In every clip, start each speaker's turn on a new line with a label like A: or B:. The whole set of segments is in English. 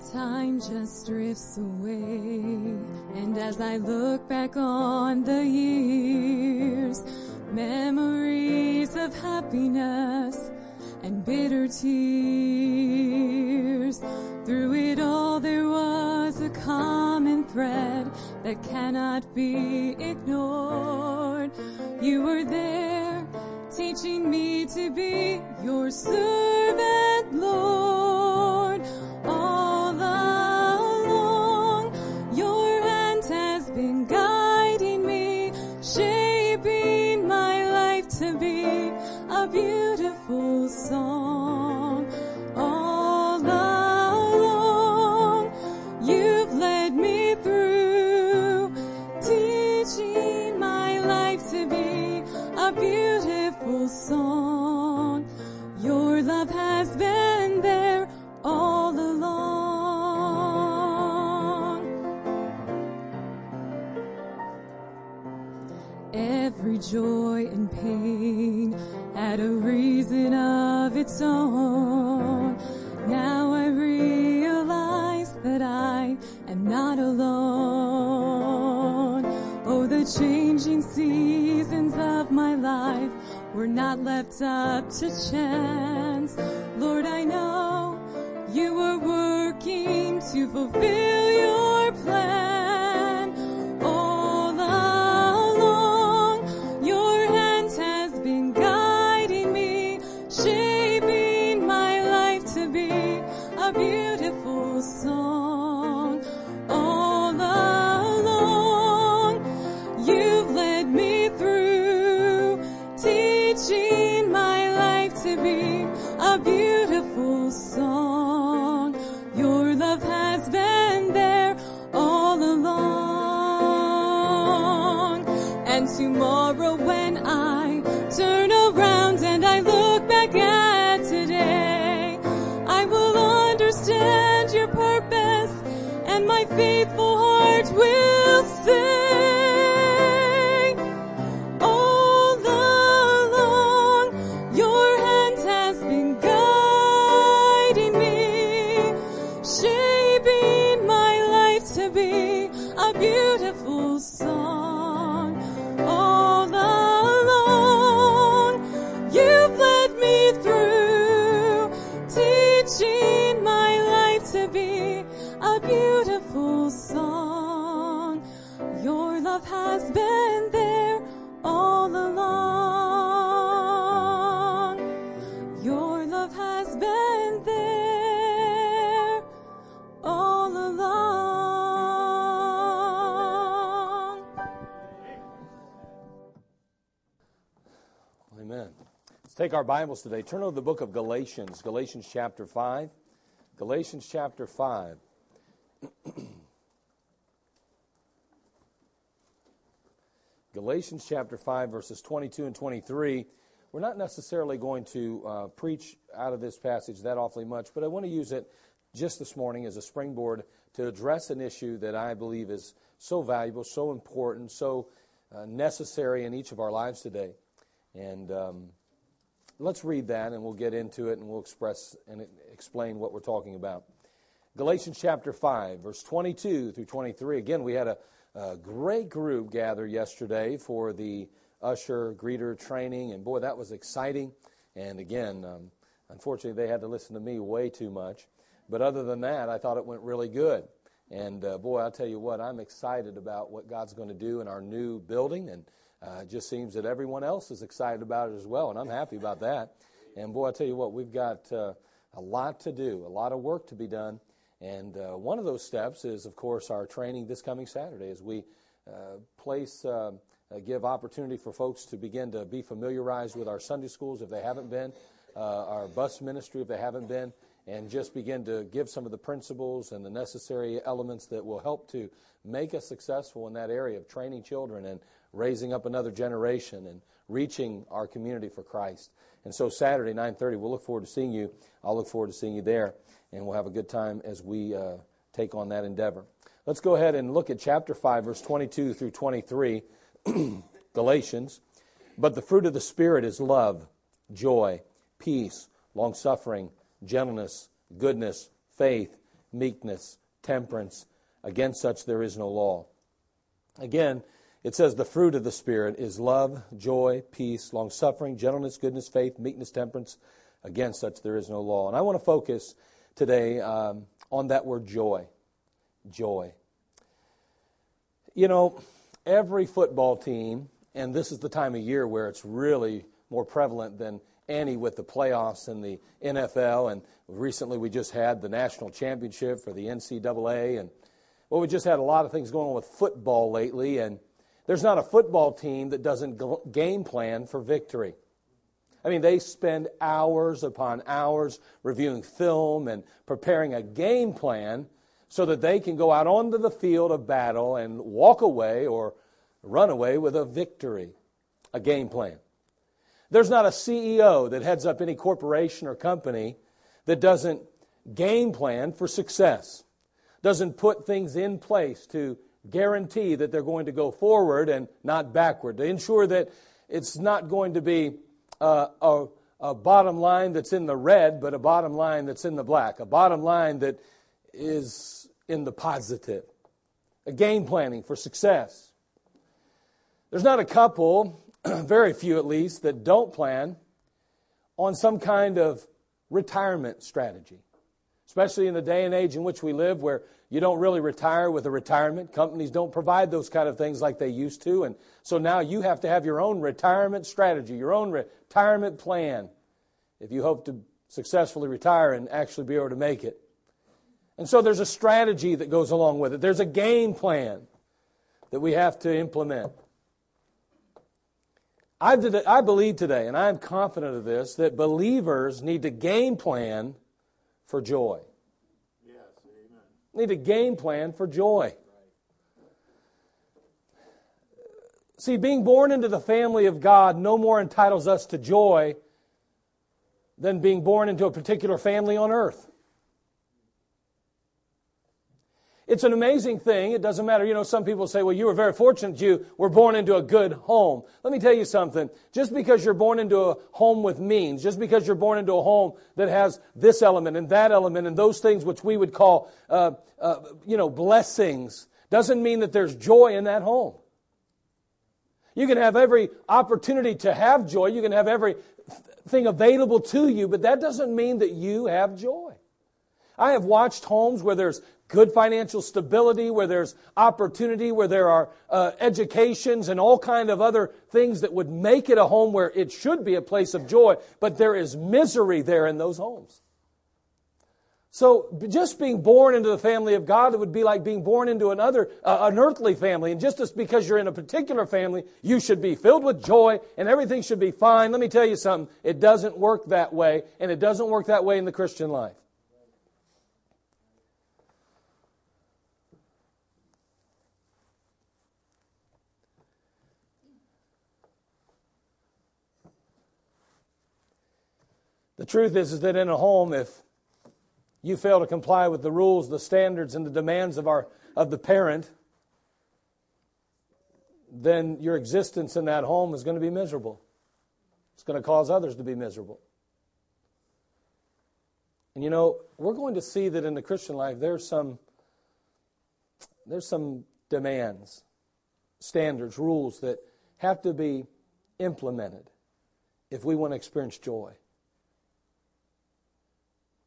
A: Time just drifts away, and as I look back on the years, memories of happiness and bitter tears. Through it all there was a common thread that cannot be ignored. You were there teaching me to be your servant, Lord. Not left up to chance. Lord, I know you were working to fulfill
B: Amen. Let's take our Bibles today. Turn over the book of Galatians, Galatians chapter 5. Galatians chapter 5. Galatians chapter 5, verses 22 and 23. We're not necessarily going to uh, preach out of this passage that awfully much, but I want to use it just this morning as a springboard to address an issue that I believe is so valuable, so important, so uh, necessary in each of our lives today. And um, let's read that and we'll get into it and we'll express and explain what we're talking about. Galatians chapter 5, verse 22 through 23. Again, we had a, a great group gather yesterday for the usher greeter training, and boy, that was exciting. And again, um, unfortunately, they had to listen to me way too much. But other than that, I thought it went really good. And uh, boy, I'll tell you what, I'm excited about what God's going to do in our new building. And uh, it just seems that everyone else is excited about it as well. And I'm happy about that. And boy, I'll tell you what, we've got uh, a lot to do, a lot of work to be done. And uh, one of those steps is, of course, our training this coming Saturday as we uh, place, uh, give opportunity for folks to begin to be familiarized with our Sunday schools if they haven't been, our bus ministry if they haven't been, and just begin to give some of the principles and the necessary elements that will help to make us successful in that area of training children and raising up another generation and reaching our community for Christ. And so Saturday, 9:30, we'll look forward to seeing you. I'll look forward to seeing you there, and we'll have a good time as we uh, take on that endeavor. Let's go ahead and look at chapter 5, verse 22 through 23, Galatians. But the fruit of the Spirit is love, joy, peace, long suffering, gentleness, goodness, faith, meekness, temperance. Against such there is no law. Again, it says the fruit of the Spirit is love, joy, peace, long suffering, gentleness, goodness, faith, meekness, temperance. Against such there is no law. And I want to focus today um, on that word joy. Joy. You know, every football team, and this is the time of year where it's really more prevalent than any with the playoffs in the NFL. And recently we just had the national championship for the NCAA. And well, we just had a lot of things going on with football lately. And there's not a football team that doesn't game plan for victory. I mean, they spend hours upon hours reviewing film and preparing a game plan so that they can go out onto the field of battle and walk away or run away with a victory, a game plan. There's not a CEO that heads up any corporation or company that doesn't game plan for success, doesn't put things in place to guarantee that they're going to go forward and not backward, to ensure that it's not going to be uh, a, a bottom line that's in the red, but a bottom line that's in the black, a bottom line that is in the positive, a game planning for success. There's not a couple very few at least, that don't plan on some kind of retirement strategy. Especially in the day and age in which we live, where you don't really retire with a retirement. Companies don't provide those kind of things like they used to. And so now you have to have your own retirement strategy, your own retirement plan, if you hope to successfully retire and actually be able to make it. And so there's a strategy that goes along with it, there's a game plan that we have to implement. I, believe today, and I am confident of this, that believers need to game plan for joy.
C: Yes, amen.
B: Need a game plan for joy. See, being born into the family of God no more entitles us to joy than being born into a particular family on earth. It's an amazing thing. It doesn't matter. You know, some people say, well, you were very fortunate you were born into a good home. Let me tell you something. Just because you're born into a home with means, just because you're born into a home that has this element and that element and those things which we would call, uh, uh, you know, blessings, doesn't mean that there's joy in that home. You can have every opportunity to have joy. You can have everything available to you, but that doesn't mean that you have joy. I have watched homes where there's good financial stability, where there's opportunity, where there are uh, educations and all kind of other things that would make it a home where it should be a place of joy, but there is misery there in those homes. So just being born into the family of God, it would be like being born into another, uh, an earthly family. And just as because you're in a particular family, you should be filled with joy and everything should be fine. Let me tell you something. It doesn't work that way, and it doesn't work that way in the Christian life. The truth is, is that in a home, if you fail to comply with the rules, the standards, and the demands of, our, of the parent, then your existence in that home is going to be miserable. It's going to cause others to be miserable. And you know, we're going to see that in the Christian life there's some there's some demands, standards, rules that have to be implemented if we want to experience joy.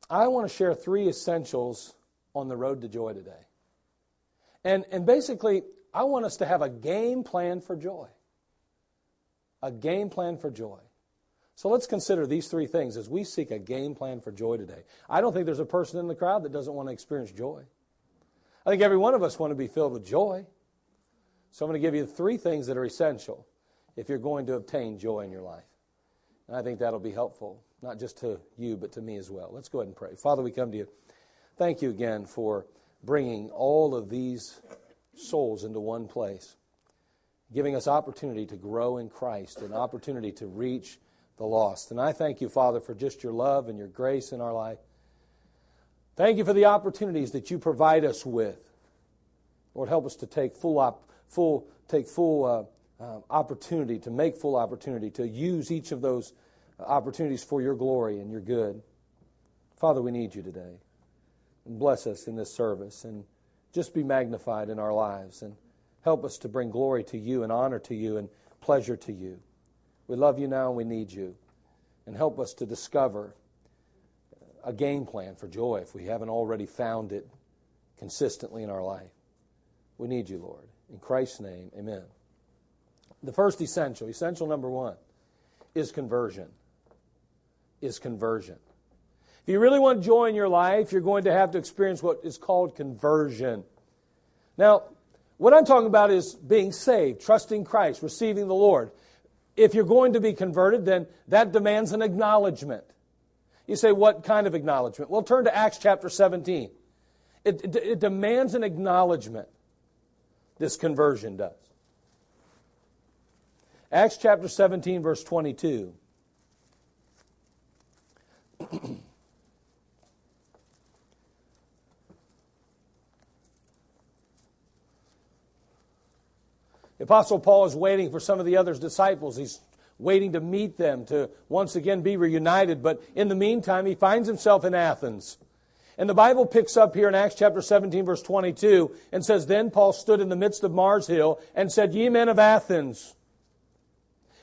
B: I want to share three essentials on the road to joy today. And, and basically, I want us to have a game plan for joy. A game plan for joy. So let's consider these three things as we seek a game plan for joy today. I don't think there's a person in the crowd that doesn't want to experience joy. I think every one of us want to be filled with joy. So I'm going to give you three things that are essential if you're going to obtain joy in your life. And I think that'll be helpful not just to you, but to me as well. Let's go ahead and pray. Father, we come to you. Thank you again for bringing all of these souls into one place, giving us opportunity to grow in Christ, an opportunity to reach the lost. And I thank you, Father, for just your love and your grace in our life. Thank you for the opportunities that you provide us with. Lord, help us to take full, op- full, take full uh, uh, uh, opportunity, to make full opportunity, to use each of those opportunities for your glory and your good. Father, we need you today. And bless us in this service and just be magnified in our lives and help us to bring glory to you and honor to you and pleasure to you. We love you now and we need you. And help us to discover a game plan for joy if we haven't already found it consistently in our life. We need you, Lord. In Christ's name, amen. The first essential, essential number one, is conversion. Is conversion. If you really want joy in your life, you're going to have to experience what is called conversion. Now, what I'm talking about is being saved, trusting Christ, receiving the Lord. If you're going to be converted, then that demands an acknowledgement. You say, what kind of acknowledgement? Well, turn to Acts chapter 17. It, it, it demands an acknowledgement. This conversion does. Acts chapter 17, verse 22. The Apostle Paul is waiting for some of the other disciples. He's waiting to meet them, to once again be reunited. But in the meantime, he finds himself in Athens. And the Bible picks up here in Acts chapter 17, verse 22, and says, Then Paul stood in the midst of Mars Hill and said, Ye men of Athens,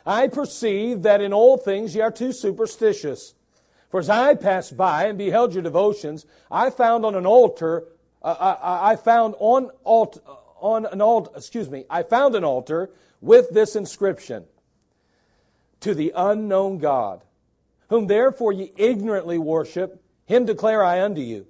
B: I perceive that in all things ye are too superstitious. For as I passed by and beheld your devotions, I found on an altar, uh, I, uh, uh, I, found on altar, on an altar, excuse me, I found an altar with this inscription To the unknown God, whom therefore ye ignorantly worship, him declare I unto you.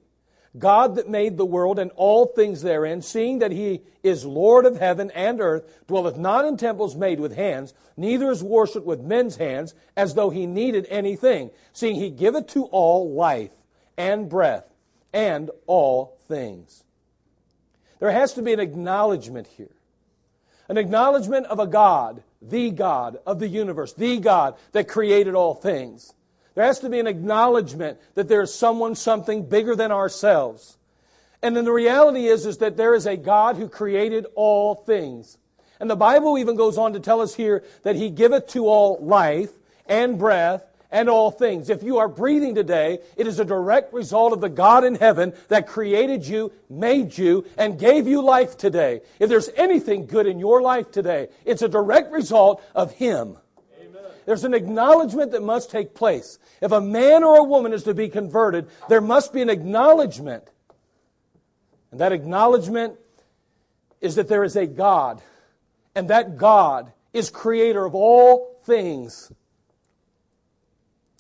B: God that made the world and all things therein, seeing that he is Lord of heaven and earth, dwelleth not in temples made with hands, neither is worshipped with men's hands, as though he needed anything, seeing he giveth to all life and breath and all things. There has to be an acknowledgement here. An acknowledgement of a God, the God of the universe, the God that created all things. There has to be an acknowledgement that there is someone, something bigger than ourselves. And then the reality is, is that there is a God who created all things. And the Bible even goes on to tell us here that He giveth to all life and breath and all things. If you are breathing today, it is a direct result of the God in heaven that created you, made you, and gave you life today. If there's anything good in your life today, it's a direct result of Him. There's an acknowledgement that must take place. If a man or a woman is to be converted, there must be an acknowledgement. And that acknowledgement is that there is a God, and that God is creator of all things.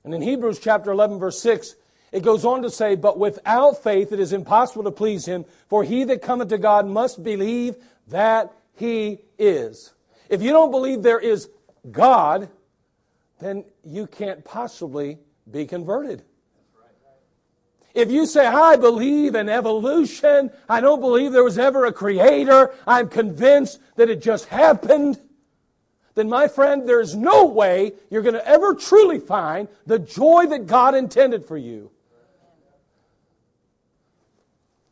B: And in Hebrews chapter 11, verse 6, it goes on to say, But without faith it is impossible to please him, for he that cometh to God must believe that he is. If you don't believe there is God, then you can't possibly be converted. If you say, I believe in evolution, I don't believe there was ever a creator, I'm convinced that it just happened, then my friend, there's no way you're going to ever truly find the joy that God intended for you.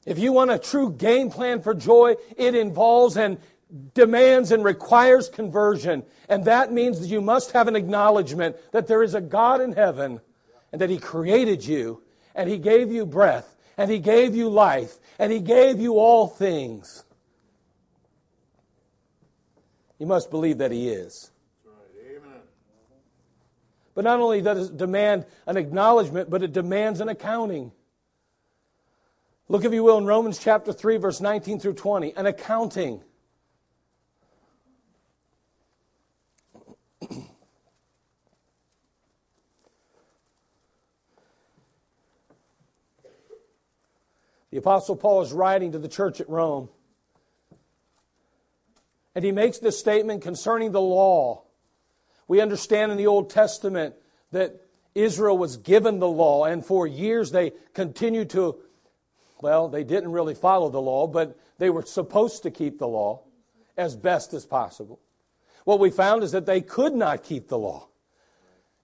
B: If you want a true game plan for joy, it involves and demands and requires conversion. And that means that you must have an acknowledgement that there is a God in heaven and that He created you and He gave you breath and He gave you life and He gave you all things. You must believe that He is. But not only does it demand an acknowledgement, but it demands an accounting. Look, if you will, in Romans chapter 3, verse 19 through 20, an accounting. The Apostle Paul is writing to the church at Rome. And he makes this statement concerning the law. We understand in the Old Testament that Israel was given the law, and for years they continued to, well, they didn't really follow the law, but they were supposed to keep the law as best as possible. What we found is that they could not keep the law.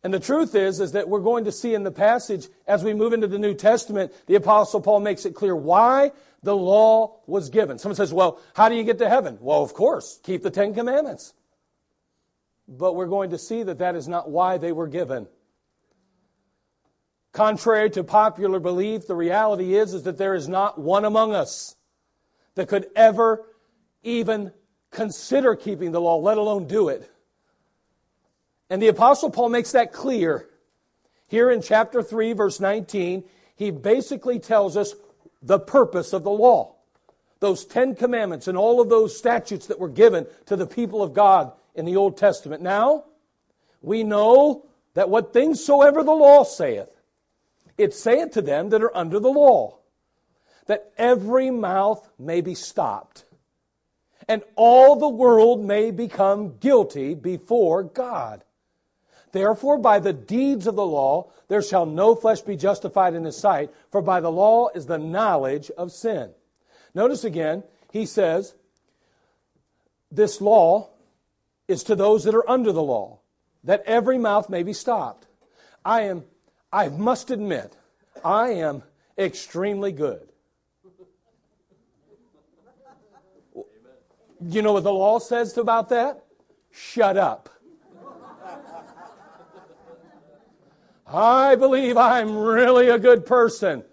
B: And the truth is, is that we're going to see in the passage as we move into the New Testament, the Apostle Paul makes it clear why the law was given. Someone says, well, how do you get to heaven? Well, of course, keep the Ten Commandments. But we're going to see that that is not why they were given. Contrary to popular belief, the reality is, is that there is not one among us that could ever even consider keeping the law, let alone do it. And the Apostle Paul makes that clear. Here in chapter 3, verse 19, he basically tells us the purpose of the law. Those Ten Commandments and all of those statutes that were given to the people of God in the Old Testament. Now, we know that what things soever the law saith, it saith to them that are under the law, that every mouth may be stopped, and all the world may become guilty before God. Therefore, by the deeds of the law, there shall no flesh be justified in his sight, for by the law is the knowledge of sin. Notice again, he says, this law is to those that are under the law, that every mouth may be stopped. I am, I must admit, I am extremely good. You know what the law says about that? Shut up. I believe I'm really a good person.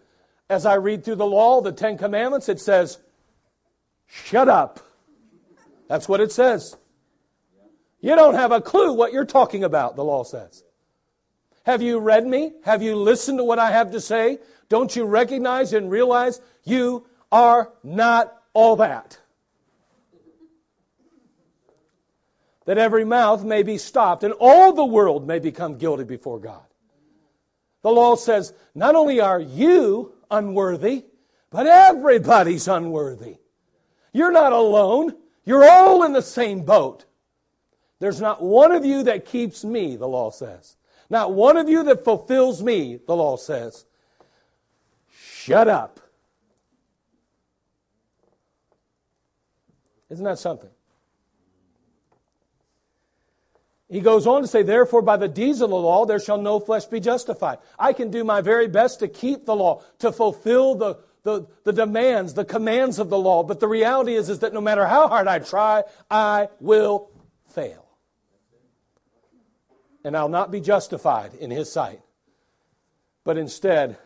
B: As I read through the law, the Ten Commandments, it says, shut up. That's what it says. You don't have a clue what you're talking about, the law says. Have you read me? Have you listened to what I have to say? Don't you recognize and realize you are not all that? That every mouth may be stopped and all the world may become guilty before God. The law says not only are you unworthy, but everybody's unworthy. You're not alone. You're all in the same boat. There's not one of you that keeps me, the law says. Not one of you that fulfills me, the law says. Shut up. Isn't that something? He goes on to say, Therefore, by the deeds of the law, there shall no flesh be justified. I can do my very best to keep the law, to fulfill the, the, the demands, the commands of the law. But the reality is, is that no matter how hard I try, I will fail. And I'll not be justified in His sight. But instead,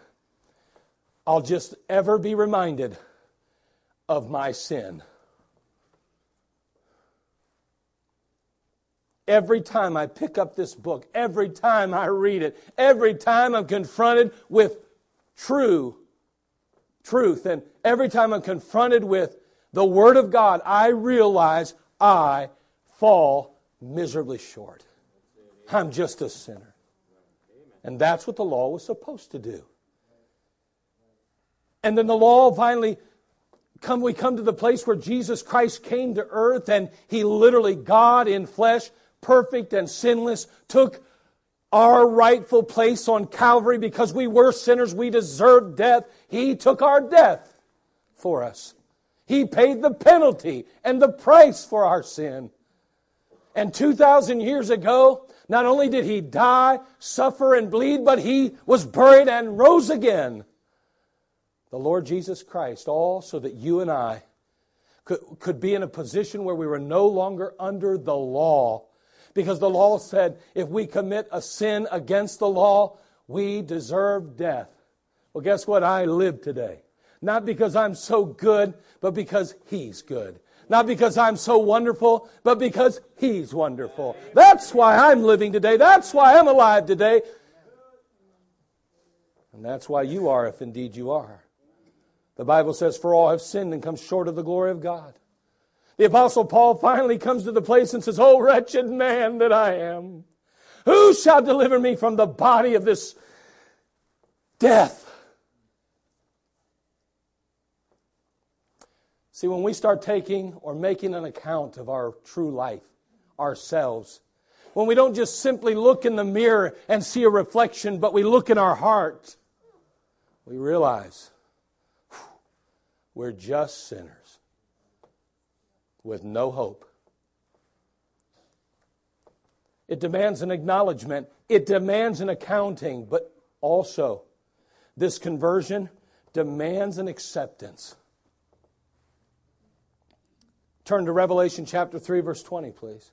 B: I'll just ever be reminded of my sin. Every time I pick up this book, every time I read it, every time I'm confronted with true truth, and every time I'm confronted with the Word of God, I realize I fall miserably short. I'm just a sinner. And that's what the law was supposed to do. And then the law finally come we come to the place where Jesus Christ came to earth and he literally God in flesh perfect and sinless, took our rightful place on Calvary because we were sinners, we deserved death. He took our death for us. He paid the penalty and the price for our sin. And 2,000 years ago, not only did he die, suffer, and bleed, but he was buried and rose again. The Lord Jesus Christ, all so that you and I could, could be in a position where we were no longer under the law, because the law said if we commit a sin against the law, we deserve death. Well, guess what? I live today. Not because I'm so good, but because He's good. Not because I'm so wonderful, but because He's wonderful. That's why I'm living today. That's why I'm alive today. And that's why you are, if indeed you are. The Bible says, For all have sinned and come short of the glory of God. The Apostle Paul finally comes to the place and says, Oh, wretched man that I am, who shall deliver me from the body of this death? See, when we start taking or making an account of our true life, ourselves, when we don't just simply look in the mirror and see a reflection, but we look in our heart, we realize we're just sinners with no hope. It demands an acknowledgement, it demands an accounting, but also this conversion demands an acceptance. Turn to Revelation chapter 3, verse 20, please.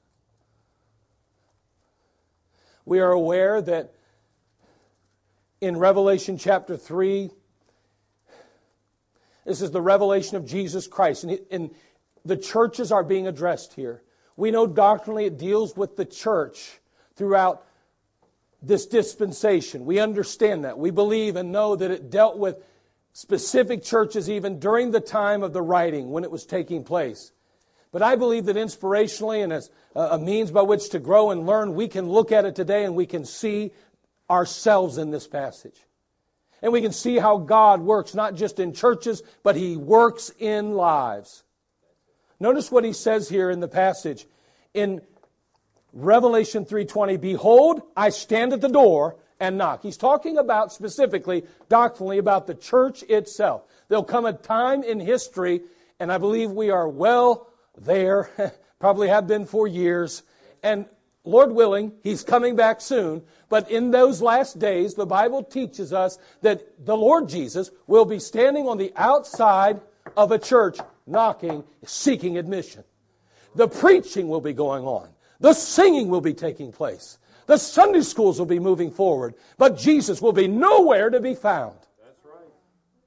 B: We are aware that in Revelation chapter 3. This is the revelation of Jesus Christ. And, the churches are being addressed here. We know doctrinally it deals with the church throughout this dispensation. We understand that. We believe and know that it dealt with specific churches even during the time of the writing when it was taking place. But I believe that inspirationally and as a means by which to grow and learn, we can look at it today and we can see ourselves in this passage. And we can see how God works, not just in churches, but He works in lives. Notice what He says here in the passage. In Revelation 3:20, behold, I stand at the door and knock. He's talking about specifically, doctrinally, about the church itself. There'll come a time in history, and I believe we are well there, probably have been for years, and Lord willing, He's coming back soon. But in those last days, the Bible teaches us that the Lord Jesus will be standing on the outside of a church, knocking, seeking admission. The preaching will be going on. The singing will be taking place. The Sunday schools will be moving forward. But Jesus will be nowhere to be found. That's right.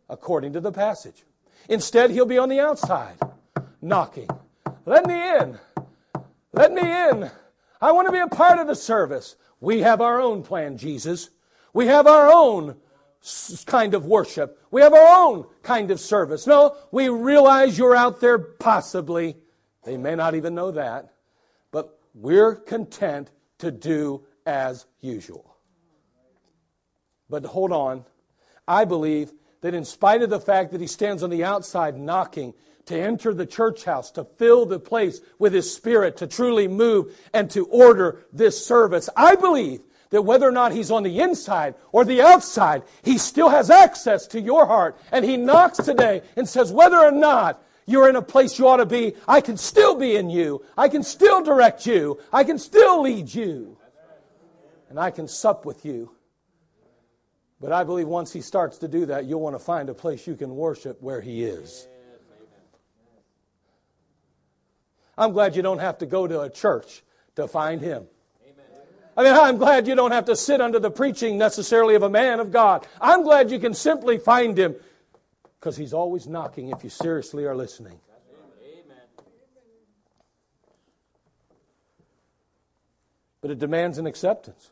B: According to the passage. Instead, he'll be on the outside, knocking. Let me in. Let me in. I want to be a part of the service. We have our own plan, Jesus. We have our own kind of worship. We have our own kind of service. No, we realize you're out there possibly. They may not even know that but we're content to do as usual. But hold on. I believe that in spite of the fact that he stands on the outside knocking to enter the church house, to fill the place with his spirit, to truly move and to order this service, I believe that whether or not he's on the inside or the outside, he still has access to your heart. And he knocks today and says, whether or not you're in a place you ought to be. I can still be in you. I can still direct you. I can still lead you. And I can sup with you. But I believe once he starts to do that, you'll want to find a place you can worship where he is. I'm glad you don't have to go to a church to find him. I mean, I'm glad you don't have to sit under the preaching necessarily of a man of God. I'm glad you can simply find him because He's always knocking if you seriously are listening. But it demands an acceptance.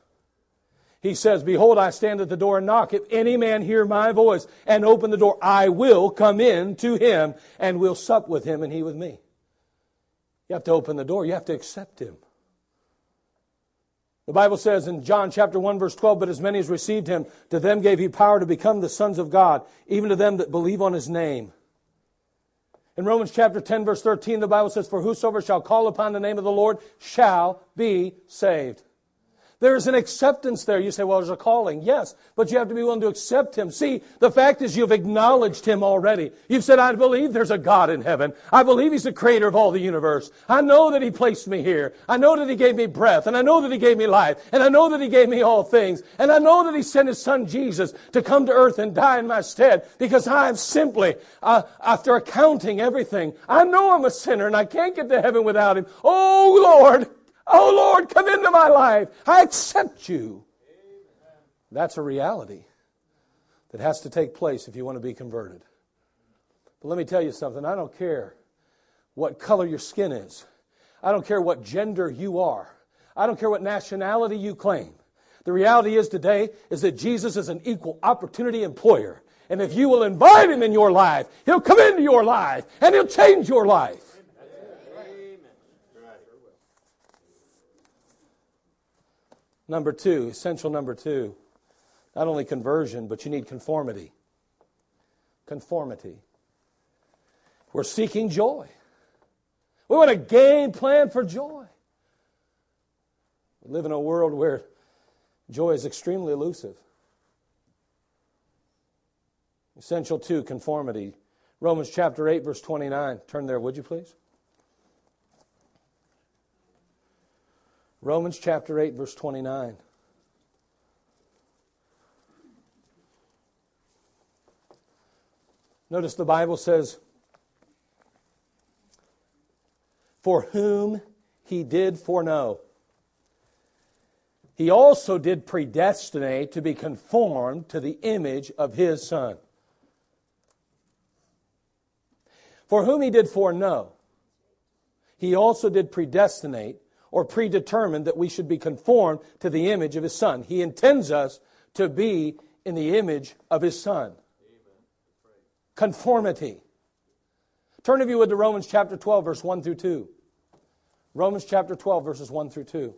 B: He says, Behold, I stand at the door and knock. If any man hear my voice and open the door, I will come in to him and will sup with him and he with me. You have to open the door. You have to accept him. The Bible says in John chapter 1 verse 12, but as many as received him, to them gave he power to become the sons of God, even to them that believe on his name. In Romans chapter 10 verse 13, the Bible says, for whosoever shall call upon the name of the Lord shall be saved. There's an acceptance there. You say, well, there's a calling. Yes, but you have to be willing to accept Him. See, the fact is you've acknowledged Him already. You've said, I believe there's a God in heaven. I believe He's the creator of all the universe. I know that He placed me here. I know that He gave me breath, and I know that He gave me life, and I know that He gave me all things, and I know that He sent His Son Jesus to come to earth and die in my stead because I'm simply, uh, after accounting everything, I know I'm a sinner and I can't get to heaven without Him. Oh, Lord! Oh Lord, come into my life. I accept you. That's a reality that has to take place if you want to be converted. But let me tell you something. I don't care what color your skin is. I don't care what gender you are. I don't care what nationality you claim. The reality is today is that Jesus is an equal opportunity employer. And if you will invite him in your life, he'll come into your life and he'll change your life. Number two, essential number two, not only conversion, but you need conformity. Conformity. We're seeking joy. We want a game plan for joy. We live in a world where joy is extremely elusive. Essential two, conformity. Romans chapter 8, verse 29. Turn there, would you please? Romans chapter 8, verse 29. Notice the Bible says, For whom he did foreknow, He also did predestinate to be conformed to the image of his Son. For whom he did foreknow, he also did predestinate or predetermined that we should be conformed to the image of his Son. He intends us to be in the image of his Son. Conformity. Turn, if you would, to Romans chapter 12, verse 1 through 2. Romans chapter 12, verses 1 through 2.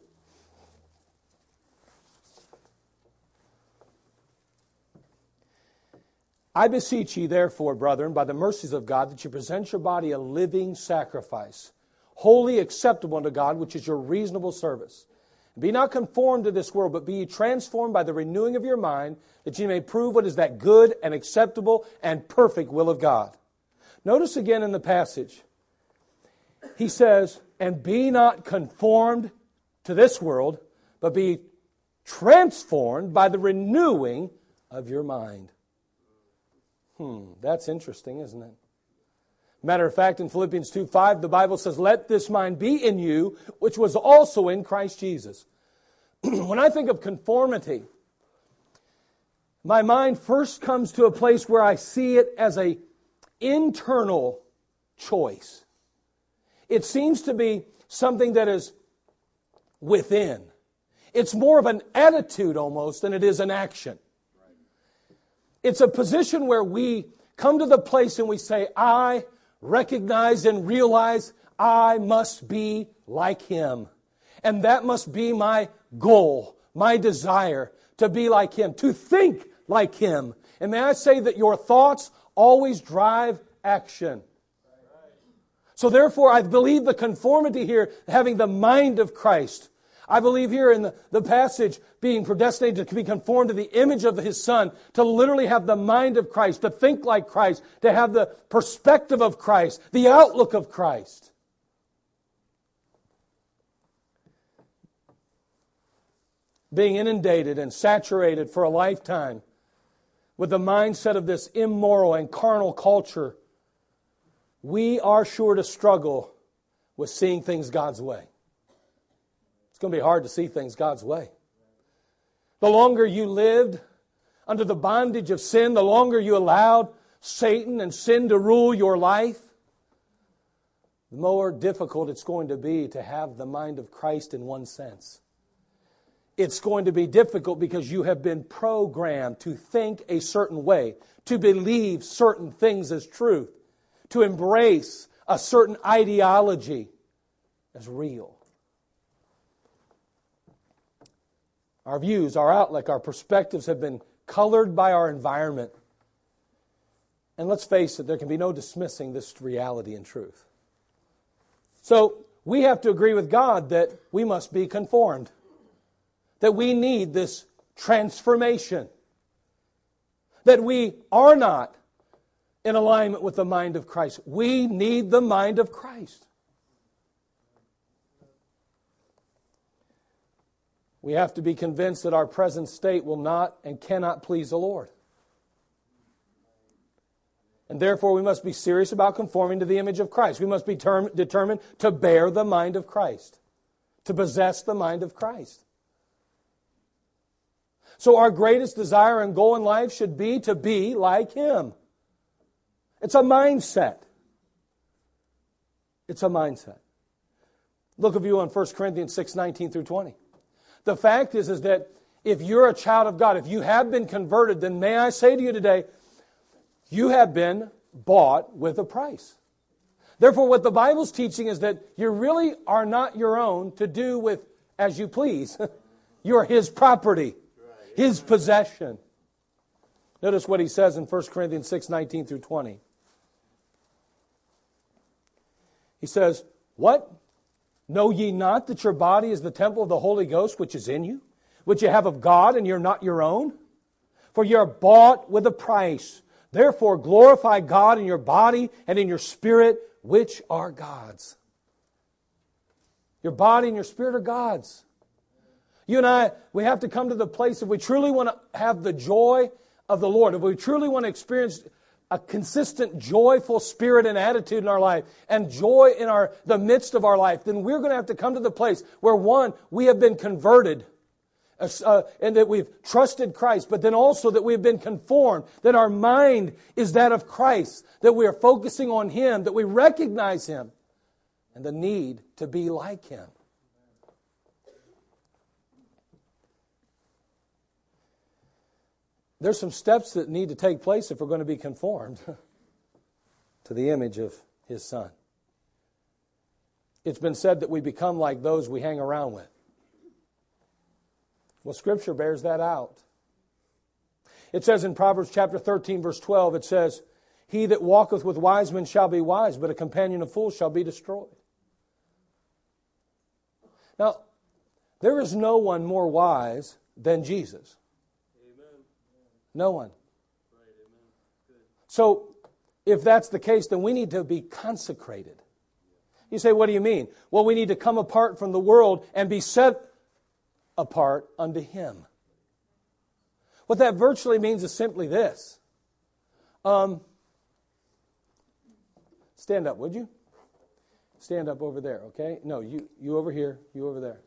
B: I beseech ye, therefore, brethren, by the mercies of God, that you present your body a living sacrifice, wholly acceptable unto God, which is your reasonable service. Be not conformed to this world, but be ye transformed by the renewing of your mind, that ye may prove what is that good and acceptable and perfect will of God. Notice again in the passage, he says, And be not conformed to this world, but be transformed by the renewing of your mind. Hmm, that's interesting, isn't it? Matter of fact, in Philippians 2 5, the Bible says, Let this mind be in you, which was also in Christ Jesus. when I think of conformity, my mind first comes to a place where I see it as a internal choice. It seems to be something that is within. It's more of an attitude almost than it is an action. It's a position where we come to the place and we say, I recognize and realize I must be like him. And that must be my goal, my desire to be like him, to think like him. And may I say that your thoughts always drive action. So therefore, I believe the conformity here, having the mind of Christ, I believe here in the, the passage, being predestinated to be conformed to the image of his son, to literally have the mind of Christ, to think like Christ, to have the perspective of Christ, the outlook of Christ. Being inundated and saturated for a lifetime with the mindset of this immoral and carnal culture, we are sure to struggle with seeing things God's way. It's going to be hard to see things God's way. The longer you lived under the bondage of sin, the longer you allowed Satan and sin to rule your life, the more difficult it's going to be to have the mind of Christ in one sense. It's going to be difficult because you have been programmed to think a certain way, to believe certain things as truth, to embrace a certain ideology as real. Our views, our outlook, our perspectives have been colored by our environment. And let's face it, there can be no dismissing this reality and truth. So we have to agree with God that we must be conformed, that we need this transformation, that we are not in alignment with the mind of Christ. We need the mind of Christ. We have to be convinced that our present state will not and cannot please the Lord. And therefore, we must be serious about conforming to the image of Christ. We must be term, determined to bear the mind of Christ, to possess the mind of Christ. So, our greatest desire and goal in life should be to be like Him. It's a mindset. It's a mindset. Look of you on 1 Corinthians 6 19 through 20. The fact is, is that if you're a child of God, if you have been converted, then may I say to you today, you have been bought with a price. Therefore, what the Bible's teaching is that you really are not your own to do with as you please. You're His property, His possession. Notice what he says in 1 Corinthians 6 19 through 20. He says, What? Know ye not that your body is the temple of the Holy Ghost which is in you, which you have of God, and you're not your own? For you are bought with a price. Therefore, glorify God in your body and in your spirit, which are God's. Your body and your spirit are God's. You and I, we have to come to the place if we truly want to have the joy of the Lord, if we truly want to experience a consistent joyful spirit and attitude in our life and joy in our the midst of our life then we're going to have to come to the place where one we have been converted uh, and that we've trusted Christ, but then also that we've been conformed, that our mind is that of Christ, that we are focusing on Him, that we recognize Him, and the need to be like Him. There's some steps that need to take place if we're going to be conformed to the image of His Son. It's been said that we become like those we hang around with. Well, Scripture bears that out. It says in Proverbs chapter 13, verse 12, it says, He that walketh with wise men shall be wise, but a companion of fools shall be destroyed. Now, there is no one more wise than Jesus. No one. So, if that's the case, then we need to be consecrated. You say, what do you mean? Well, we need to come apart from the world and be set apart unto Him. What that virtually means is simply this. Um, stand up, would you? Stand up over there, okay? No, you, you over here, you over there.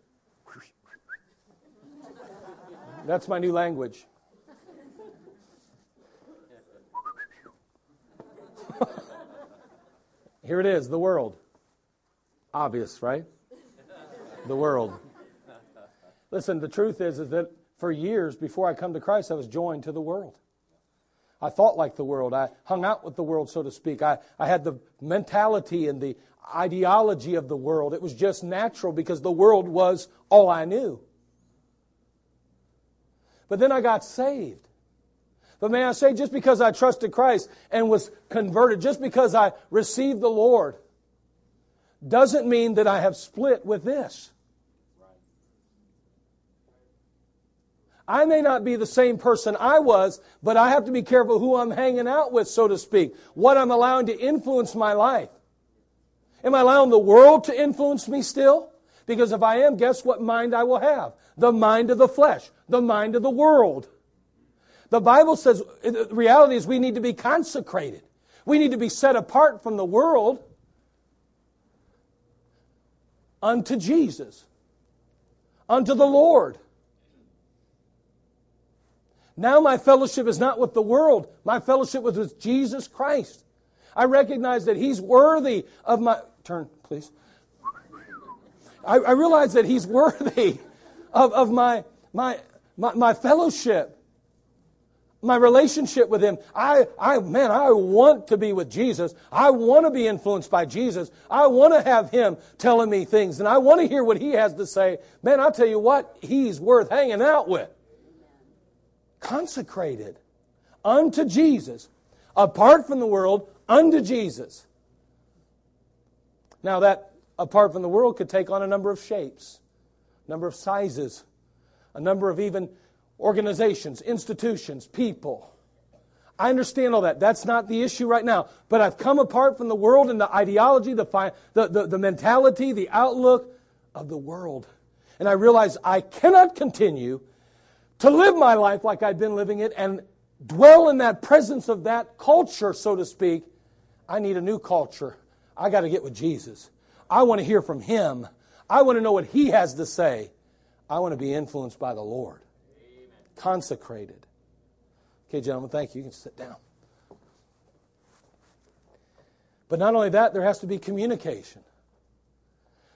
B: That's my new language. Here it is, the world. Obvious, right? The world. Listen, the truth is, is that for years before I come to Christ, I was joined to the world. I thought like the world. I hung out with the world, so to speak. I, I had the mentality and the ideology of the world. It was just natural because the world was all I knew. But then I got saved. But may I say, just because I trusted Christ and was converted, just because I received the Lord, doesn't mean that I have split with this. I may not be the same person I was, but I have to be careful who I'm hanging out with, so to speak. What I'm allowing to influence my life. Am I allowing the world to influence me still? Because if I am, guess what mind I will have? The mind of the flesh, the mind of the world. The Bible says the reality is we need to be consecrated. We need to be set apart from the world unto Jesus, unto the Lord. Now my fellowship is not with the world. My fellowship is with Jesus Christ. I recognize that He's worthy of my. Turn, please. I, I realize that He's worthy of, of my, my, my, my fellowship, my relationship with Him. I, I, man, I want to be with Jesus. I want to be influenced by Jesus. I want to have Him telling me things, and I want to hear what He has to say. Man, I'll tell you what, He's worth hanging out with consecrated unto Jesus, apart from the world, unto Jesus. Now, that apart from the world could take on a number of shapes, a number of sizes, a number of even organizations, institutions, people. I understand all that. That's not the issue right now. But I've come apart from the world and the ideology, the, fi- the, the, the mentality, the outlook of the world. And I realize I cannot continue to live my life like I've been living it and dwell in that presence of that culture, so to speak, I need a new culture. I got to get with Jesus. I want to hear from Him. I want to know what He has to say. I want to be influenced by the Lord. Consecrated. Okay, gentlemen, thank you. You can sit down. But not only that, there has to be communication.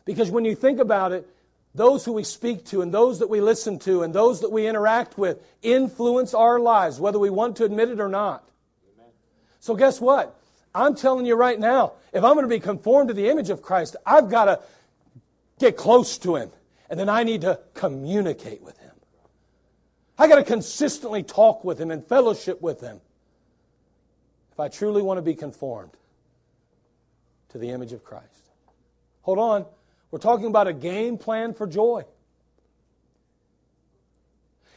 B: Because when you think about it, those who we speak to and those that we listen to and those that we interact with influence our lives, whether we want to admit it or not. Amen. So, guess what? I'm telling you right now, if I'm going to be conformed to the image of Christ, I've got to get close to Him. And then I need to communicate with Him. I got to consistently talk with Him and fellowship with Him if I truly want to be conformed to the image of Christ. Hold on. We're talking about a game plan for joy.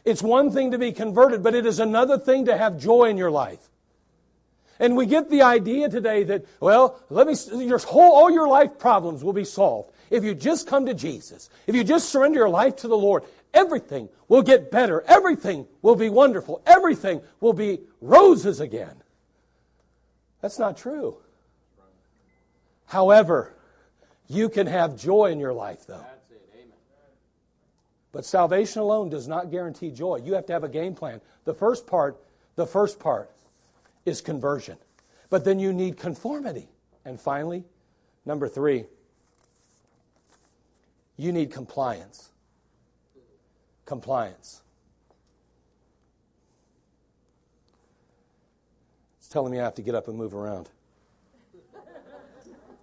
B: It's one thing to be converted, but it is another thing to have joy in your life. And we get the idea today that, well, let me, your whole, all your life problems will be solved. If you just come to Jesus, if you just surrender your life to the Lord, everything will get better. Everything will be wonderful. Everything will be roses again. That's not true. However, you can have joy in your life, though. But salvation alone does not guarantee joy. You have to have a game plan. The first part, the first part is conversion. But then you need conformity. And finally, number 3, you need compliance. Compliance. It's telling me I have to get up and move around.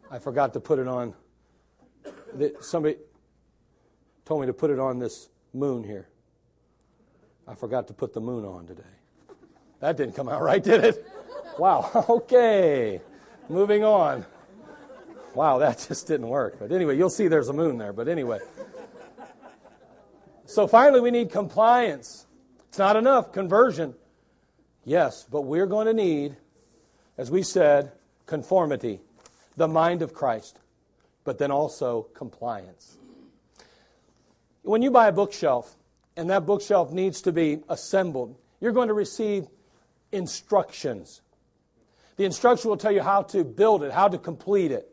B: I forgot to put it on. Somebody told me to put it on this moon here. I forgot to put the moon on today. That didn't come out right, did it? Wow, okay. Moving on. Wow, that just didn't work. But anyway, you'll see there's a moon there. But anyway. So finally, we need compliance. It's not enough. Conversion. Yes, but we're going to need, as we said, conformity, the mind of Christ, but then also compliance. When you buy a bookshelf, and that bookshelf needs to be assembled, you're going to receive instructions. The instruction will tell you how to build it, how to complete it.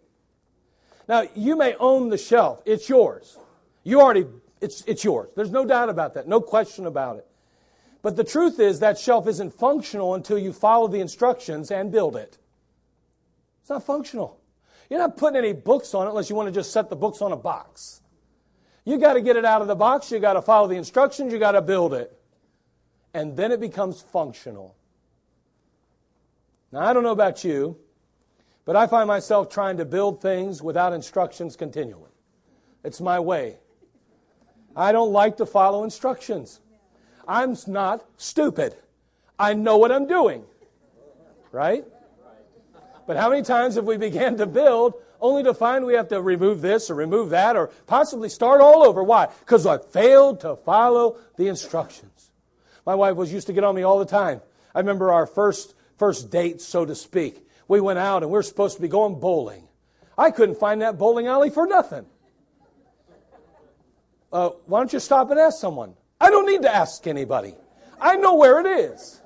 B: Now, you may own the shelf. It's yours. You already, it's, it's yours. There's no doubt about that. No question about it. But the truth is that shelf isn't functional until you follow the instructions and build it. It's not functional. You're not putting any books on it unless you want to just set the books on a box. You got to get it out of the box. You got to follow the instructions. You got to build it. And then it becomes functional. Now, I don't know about you, but I find myself trying to build things without instructions continually. It's my way. I don't like to follow instructions. I'm not stupid. I know what I'm doing. Right? But how many times have we began to build only to find we have to remove this or remove that or possibly start all over? Why? Because I failed to follow the instructions. My wife was used to get on me all the time. I remember our first first date, so to speak we went out and we are supposed to be going bowling. I couldn't find that bowling alley for nothing. Uh, why don't you stop and ask someone? I don't need to ask anybody. I know where it is.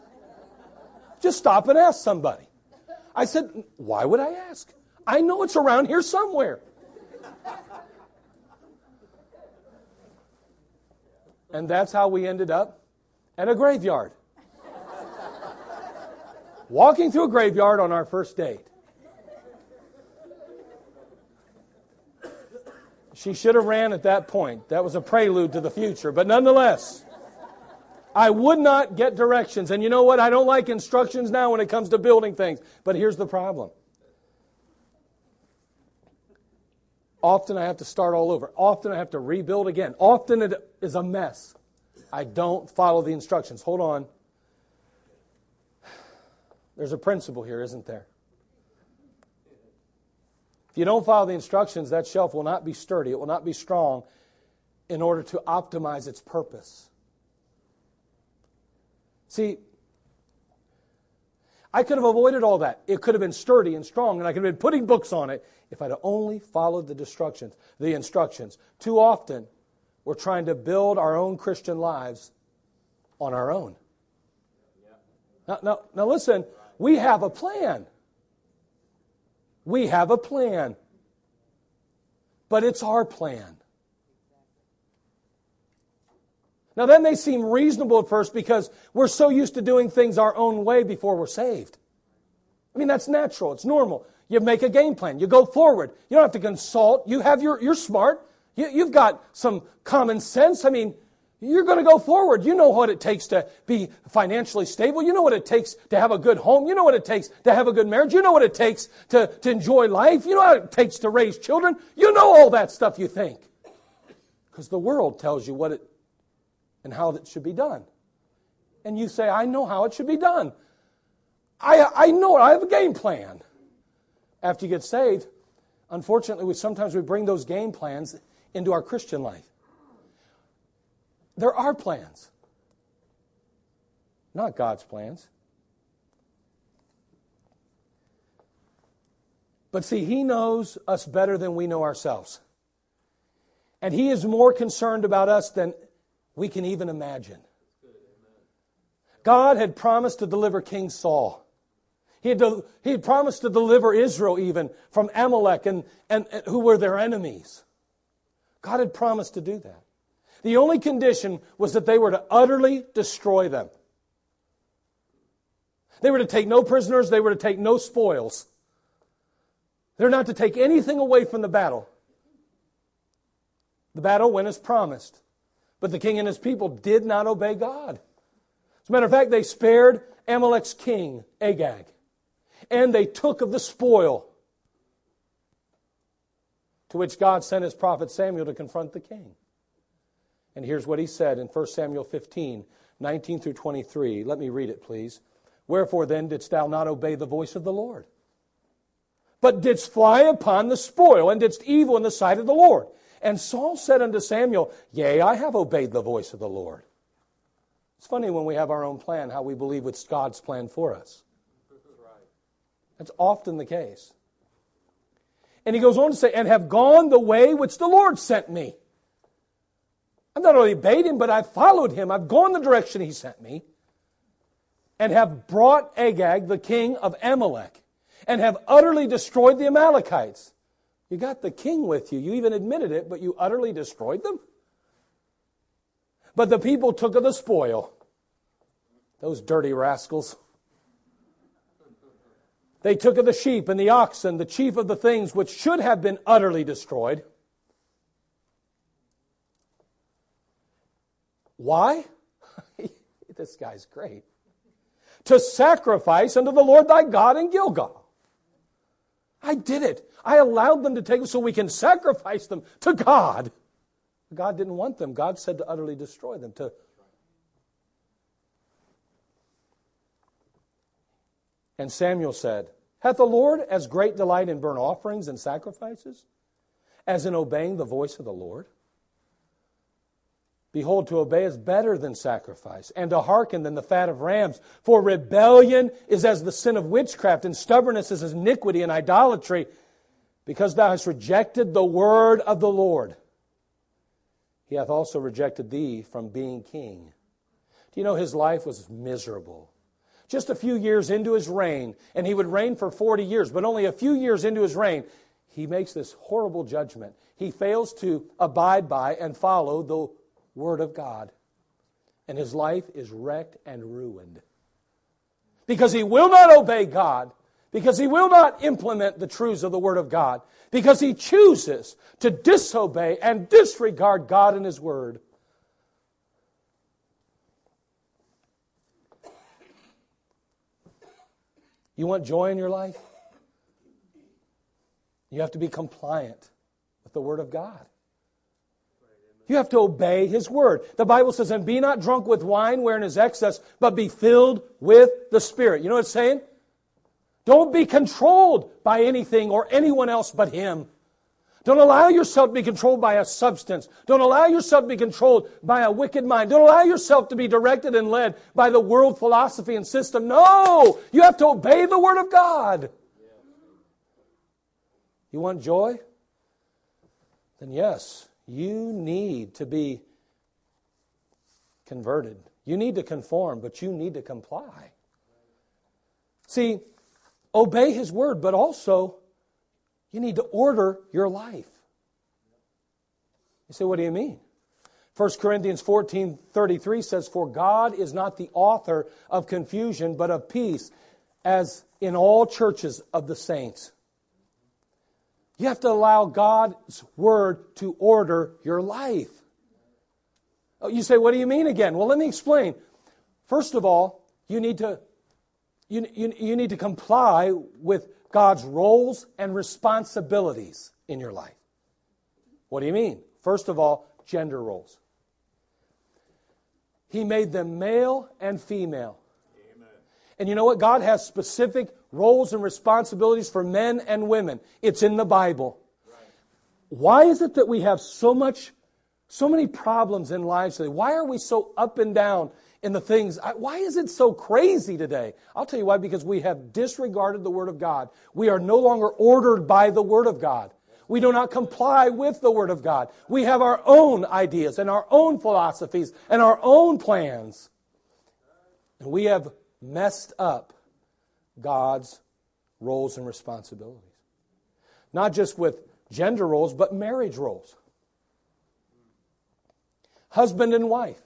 B: Just stop and ask somebody. I said, Why would I ask? I know it's around here somewhere. And that's how we ended up at a graveyard walking through a graveyard on our first date. She should have ran at that point. That was a prelude to the future. But nonetheless, I would not get directions. And you know what? I don't like instructions now when it comes to building things. But here's the problem. Often I have to start all over. Often I have to rebuild again. Often it is a mess. I don't follow the instructions. Hold on. There's a principle here, isn't there? If you don't follow the instructions, that shelf will not be sturdy, it will not be strong in order to optimize its purpose. See, I could have avoided all that. It could have been sturdy and strong, and I could have been putting books on it if I'd only followed the instructions. The instructions. Too often, we're trying to build our own Christian lives on our own. Now, now, now listen, we have a plan. We have a plan. But it's our plan. Now, that may seem reasonable at first because we're so used to doing things our own way before we're saved. I mean, that's natural, it's normal. You make a game plan, you go forward. You don't have to consult. You have your, you're smart. You, you've got some common sense. I mean, you're going to go forward. You know what it takes to be financially stable. You know what it takes to have a good home. You know what it takes to have a good marriage. You know what it takes to, to enjoy life. You know what it takes to raise children. You know all that stuff you think. Because the world tells you what it and how it should be done. And you say, I know how it should be done. I, I know it. I have a game plan. After you get saved, unfortunately, we, sometimes we bring those game plans into our Christian life. There are plans, not God's plans. But see, He knows us better than we know ourselves. And He is more concerned about us than we can even imagine. God had promised to deliver King Saul. He had, de- he had promised to deliver Israel even from Amalek and, and, and who were their enemies. God had promised to do that. The only condition was that they were to utterly destroy them. They were to take no prisoners, they were to take no spoils. They're not to take anything away from the battle. The battle went as promised. But the king and his people did not obey God. As a matter of fact, they spared Amalek's king, Agag, and they took of the spoil. To which God sent his prophet Samuel to confront the king. And here's what he said in 1 Samuel 15, 19 through 23. Let me read it, please. Wherefore then didst thou not obey the voice of the Lord? But didst fly upon the spoil, and didst evil in the sight of the Lord. And Saul said unto Samuel, Yea, I have obeyed the voice of the Lord. It's funny when we have our own plan, how we believe it's God's plan for us. That's often the case. And he goes on to say, And have gone the way which the Lord sent me. I've not only obeyed him, but I've followed him. I've gone the direction he sent me and have brought Agag, the king of Amalek, and have utterly destroyed the Amalekites. You got the king with you. You even admitted it, but you utterly destroyed them? But the people took of the spoil. Those dirty rascals. They took of the sheep and the oxen, the chief of the things which should have been utterly destroyed. Why? this guy's great to sacrifice unto the Lord thy God in Gilgal. I did it. I allowed them to take them so we can sacrifice them to God. God didn't want them. God said to utterly destroy them, to And Samuel said, Hath the Lord as great delight in burnt offerings and sacrifices as in obeying the voice of the Lord? Behold, to obey is better than sacrifice, and to hearken than the fat of rams. For rebellion is as the sin of witchcraft, and stubbornness is as iniquity and idolatry, because thou hast rejected the word of the Lord. He hath also rejected thee from being king. Do you know his life was miserable? Just a few years into his reign, and he would reign for 40 years, but only a few years into his reign, he makes this horrible judgment. He fails to abide by and follow the Word of God. And his life is wrecked and ruined. Because he will not obey God, because he will not implement the truths of the Word of God, because he chooses to disobey and disregard God and his Word. You want joy in your life? You have to be compliant with the Word of God. You have to obey his word. The Bible says, and be not drunk with wine wherein is excess, but be filled with the Spirit. You know what it's saying? Don't be controlled by anything or anyone else but him. Don't allow yourself to be controlled by a substance. Don't allow yourself to be controlled by a wicked mind. Don't allow yourself to be directed and led by the world philosophy and system. No! You have to obey the Word of God. You want joy? Then yes, you need to be converted. You need to conform, but you need to comply. See, obey His word, but also you need to order your life. You say, what do you mean? 1 Corinthians 14 33 says, For God is not the author of confusion, but of peace, as in all churches of the saints. You have to allow God's word to order your life. Oh, you say, what do you mean again? Well, let me explain. First of all, you need to, you, you, you need to comply with God's roles and responsibilities in your life. What do you mean? First of all, gender roles. He made them male and female. Amen. And you know what? God has specific roles and responsibilities for men and women. It's in the Bible. Why is it that we have so much, so many problems in lives today? Why are we so up and down in the things? Why is it so crazy today? I'll tell you why, because we have disregarded the Word of God. We are no longer ordered by the Word of God. We do not comply with the Word of God. We have our own ideas and our own philosophies and our own plans. And we have messed up God's roles and responsibilities. Not just with gender roles, but marriage roles. husband and wife.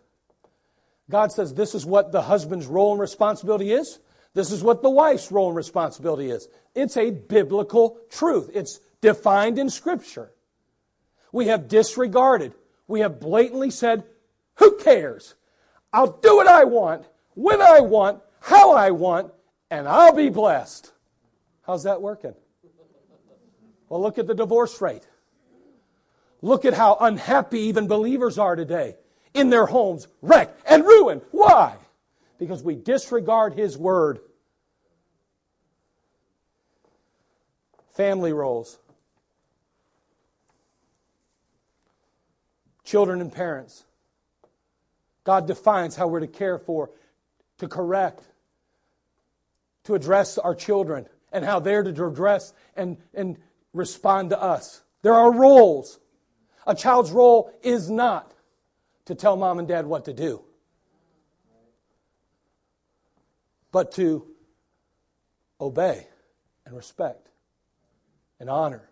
B: God says this is what the husband's role and responsibility is. This is what the wife's role and responsibility is. It's a biblical truth. It's defined in Scripture. We have disregarded. We have blatantly said, who cares? I'll do what I want, when I want, how I want, and I'll be blessed. How's that working? Well, look at the divorce rate. Look at how unhappy even believers are today in their homes, wrecked and ruined. Why? Because we disregard His Word. Family roles. Children and parents. God defines how we're to care for, to correct, to address our children, and how they're to address and, and respond to us. There are roles. A child's role is not to tell mom and dad what to do, but to obey and respect and honor.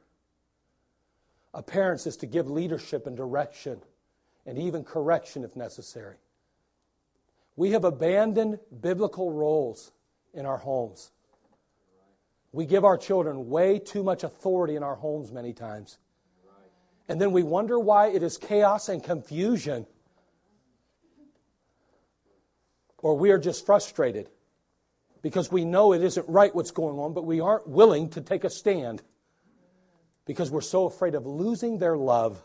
B: A parent's is to give leadership and direction and even correction if necessary. We have abandoned biblical roles in our homes. We give our children way too much authority in our homes many times. And then we wonder why it is chaos and confusion or we are just frustrated because we know it isn't right what's going on, but we aren't willing to take a stand because we're so afraid of losing their love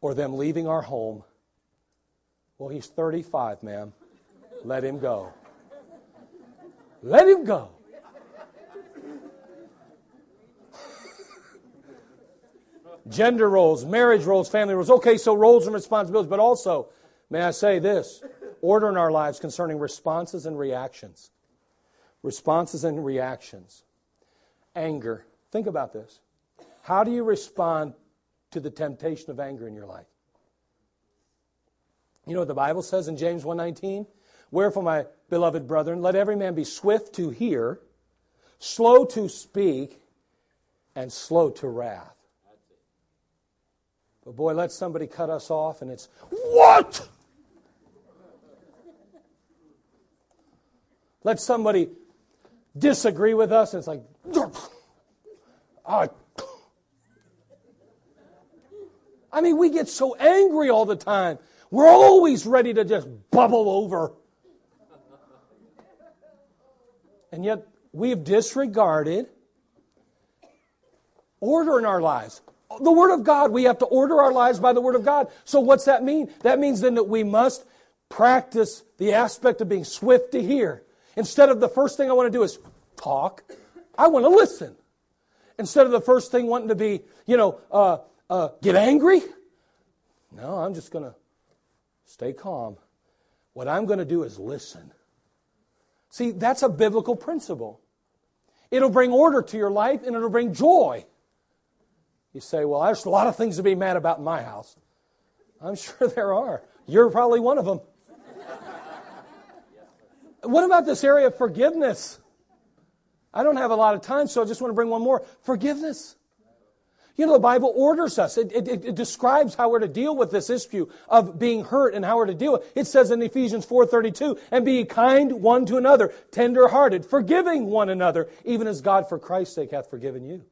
B: or them leaving our home. Well, he's 35, ma'am. Let him go. Let him go. Gender roles, marriage roles, family roles. Okay, so roles and responsibilities, but also, may I say this order in our lives concerning responses and reactions. Responses and reactions. Anger. Think about this. How do you respond to the temptation of anger in your life? You know what the Bible says in James 1:19? Wherefore, my beloved brethren, let every man be swift to hear, slow to speak, and slow to wrath. But boy, let somebody cut us off and it's, what? Let somebody disagree with us, and it's like, I ah. I mean, we get so angry all the time. We're always ready to just bubble over. And yet, we've disregarded order in our lives. The Word of God, we have to order our lives by the Word of God. So, what's that mean? That means then that we must practice the aspect of being swift to hear Instead of the first thing I want to do is talk, I want to listen. Instead of the first thing wanting to be, you know, uh, uh, get angry, no, I'm just going to stay calm. What I'm going to do is listen. See, that's a biblical principle. It'll bring order to your life and it'll bring joy. You say, well, there's a lot of things to be mad about in my house. I'm sure there are. You're probably one of them. What about this area of forgiveness? I don't have a lot of time, so I just want to bring one more. Forgiveness. You know, the Bible orders us. It, it, it, describes how we're to deal with this issue of being hurt and how we're to deal with it. It says in Ephesians 4.32, and be kind one to another, tender-hearted, forgiving one another, even as God for Christ's sake hath forgiven you.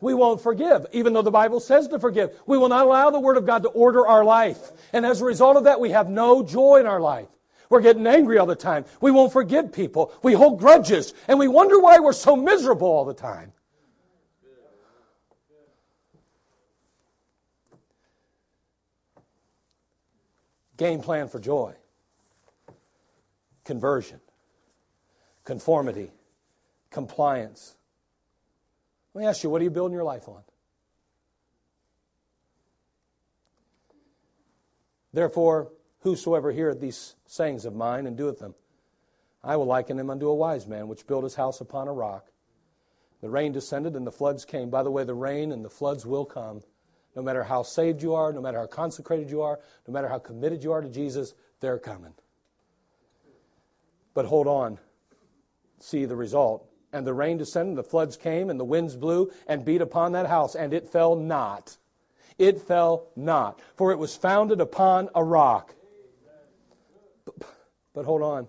B: We won't forgive, even though the Bible says to forgive. We will not allow the Word of God to order our life. And as a result of that, we have no joy in our life. We're getting angry all the time. We won't forgive people. We hold grudges. And we wonder why we're so miserable all the time. Game plan for joy conversion, conformity, compliance. Let me ask you, what are you building your life on? Therefore, Whosoever heareth these sayings of mine and doeth them, I will liken him unto a wise man which built his house upon a rock. The rain descended and the floods came. By the way, the rain and the floods will come. No matter how saved you are, no matter how consecrated you are, no matter how committed you are to Jesus, they're coming. But hold on. See the result. And the rain descended, the floods came, and the winds blew and beat upon that house, and it fell not it fell not, for it was founded upon a rock. But, but hold on.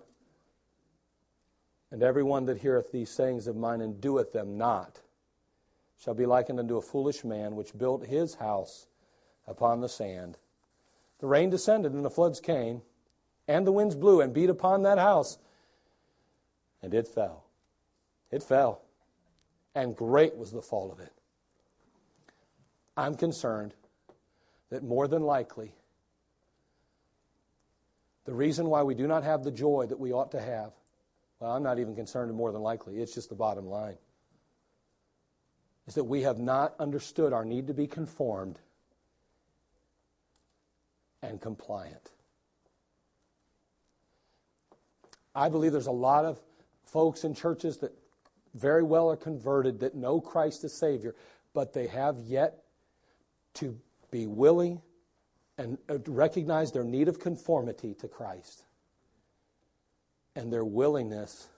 B: And everyone that heareth these sayings of mine and doeth them not shall be likened unto a foolish man which built his house upon the sand. The rain descended, and the floods came, and the winds blew and beat upon that house, and it fell. It fell, and great was the fall of it. I'm concerned that more than likely, the reason why we do not have the joy that we ought to have, well, I'm not even concerned more than likely, it's just the bottom line, is that we have not understood our need to be conformed and compliant. I believe there's a lot of folks in churches that very well are converted, that know Christ as Savior, but they have yet to be willing and uh, recognize their need of conformity to Christ and their willingness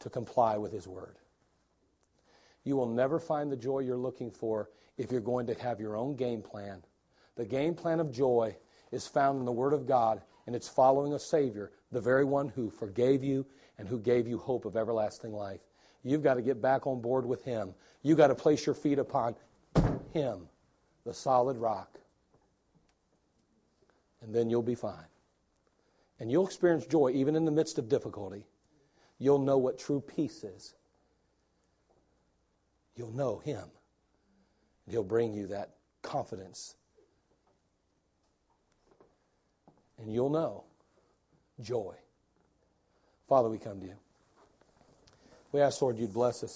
B: to comply with His Word. You will never find the joy you're looking for if you're going to have your own game plan. The game plan of joy is found in the Word of God, and it's following a Savior, the very one who forgave you and who gave you hope of everlasting life. You've got to get back on board with Him. You've got to place your feet upon Him, the solid rock. And then you'll be fine. And you'll experience joy even in the midst of difficulty. You'll know what true peace is. You'll know Him. And He'll bring you that confidence. And you'll know joy. Father, we come to you. We ask, Lord, you'd bless us.